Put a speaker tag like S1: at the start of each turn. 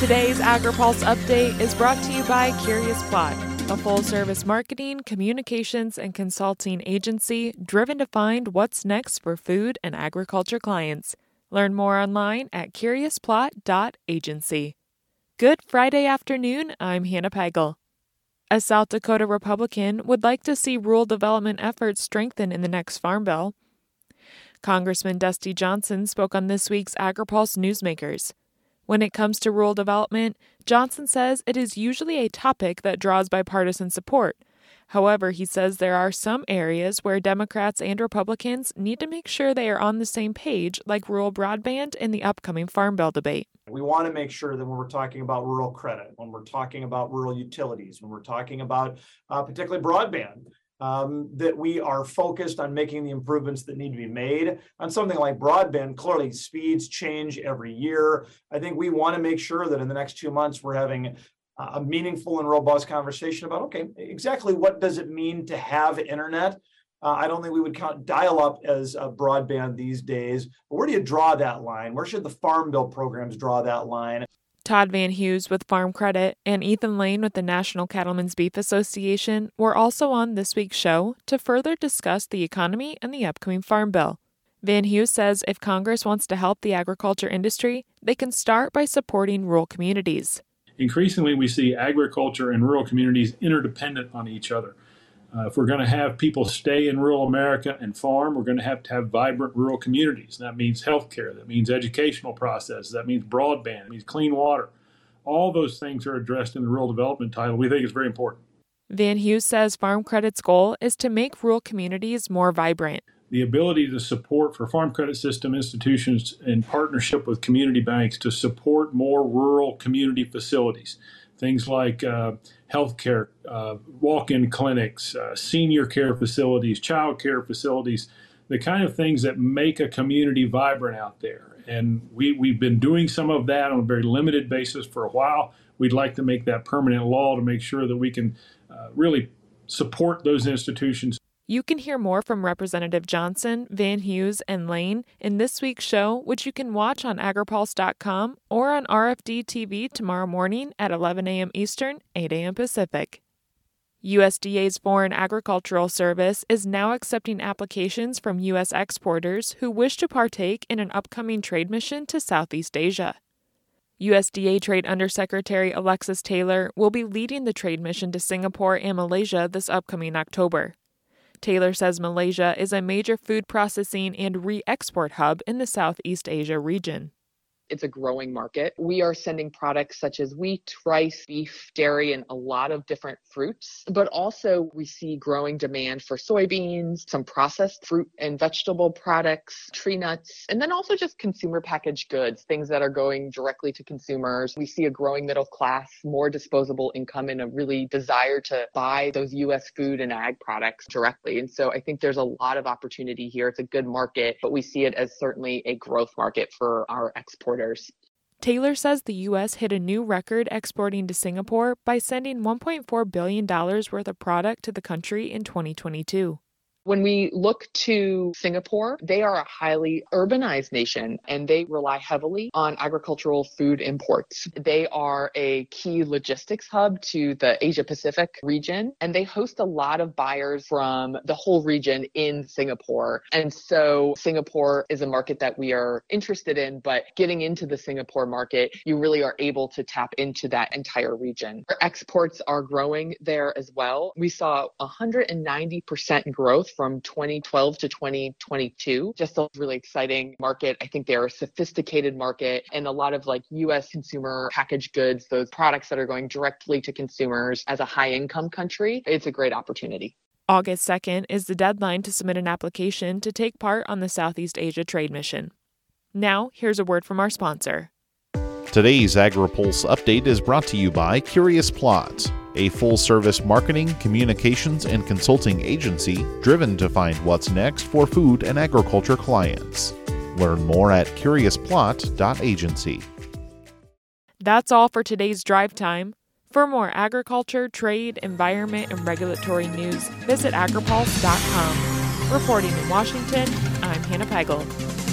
S1: Today's AgriPulse update is brought to you by Curious Plot, a full service marketing, communications, and consulting agency driven to find what's next for food and agriculture clients. Learn more online at curiousplot.agency. Good Friday afternoon. I'm Hannah Pagel. A South Dakota Republican would like to see rural development efforts strengthened in the next Farm Bill. Congressman Dusty Johnson spoke on this week's AgriPulse Newsmakers. When it comes to rural development, Johnson says it is usually a topic that draws bipartisan support. However, he says there are some areas where Democrats and Republicans need to make sure they are on the same page, like rural broadband in the upcoming Farm Bill debate.
S2: We want to make sure that when we're talking about rural credit, when we're talking about rural utilities, when we're talking about uh, particularly broadband, um, that we are focused on making the improvements that need to be made on something like broadband. Clearly, speeds change every year. I think we want to make sure that in the next two months we're having a meaningful and robust conversation about okay, exactly what does it mean to have internet? Uh, I don't think we would count dial up as a broadband these days. But where do you draw that line? Where should the Farm Bill programs draw that line?
S1: Todd Van Hoose with Farm Credit and Ethan Lane with the National Cattlemen's Beef Association were also on this week's show to further discuss the economy and the upcoming Farm Bill. Van Hoose says if Congress wants to help the agriculture industry, they can start by supporting rural communities.
S3: Increasingly, we see agriculture and rural communities interdependent on each other. Uh, if we're going to have people stay in rural America and farm, we're going to have to have vibrant rural communities. That means healthcare, that means educational processes, that means broadband, it means clean water. All those things are addressed in the rural development title. We think it's very important.
S1: Van Hoose says Farm Credit's goal is to make rural communities more vibrant.
S3: The ability to support for Farm Credit System institutions in partnership with community banks to support more rural community facilities things like uh, healthcare, uh, walk-in clinics, uh, senior care facilities, child care facilities, the kind of things that make a community vibrant out there. And we, we've been doing some of that on a very limited basis for a while. We'd like to make that permanent law to make sure that we can uh, really support those institutions
S1: you can hear more from Representative Johnson, Van Hoose, and Lane in this week's show, which you can watch on agripulse.com or on RFD TV tomorrow morning at 11 a.m. Eastern, 8 a.m. Pacific. USDA's Foreign Agricultural Service is now accepting applications from U.S. exporters who wish to partake in an upcoming trade mission to Southeast Asia. USDA Trade Undersecretary Alexis Taylor will be leading the trade mission to Singapore and Malaysia this upcoming October. Taylor says Malaysia is a major food processing and re export hub in the Southeast Asia region.
S4: It's a growing market. We are sending products such as wheat, rice, beef, dairy, and a lot of different fruits. But also, we see growing demand for soybeans, some processed fruit and vegetable products, tree nuts, and then also just consumer packaged goods, things that are going directly to consumers. We see a growing middle class, more disposable income, and a really desire to buy those U.S. food and ag products directly. And so I think there's a lot of opportunity here. It's a good market, but we see it as certainly a growth market for our exporters
S1: Taylor says the U.S. hit a new record exporting to Singapore by sending $1.4 billion worth of product to the country in 2022.
S4: When we look to Singapore, they are a highly urbanized nation and they rely heavily on agricultural food imports. They are a key logistics hub to the Asia Pacific region and they host a lot of buyers from the whole region in Singapore. And so Singapore is a market that we are interested in, but getting into the Singapore market, you really are able to tap into that entire region. Our exports are growing there as well. We saw 190% growth from 2012 to 2022. Just a really exciting market. I think they're a sophisticated market and a lot of like US consumer packaged goods, those products that are going directly to consumers as a high income country. It's a great opportunity.
S1: August 2nd is the deadline to submit an application to take part on the Southeast Asia Trade Mission. Now, here's a word from our sponsor.
S5: Today's AgriPulse update is brought to you by Curious Plot a full service marketing, communications, and consulting agency driven to find what's next for food and agriculture clients. Learn more at curiousplot.agency.
S1: That's all for today's drive time. For more agriculture, trade, environment, and regulatory news, visit agripulse.com. Reporting in Washington, I'm Hannah Pagel.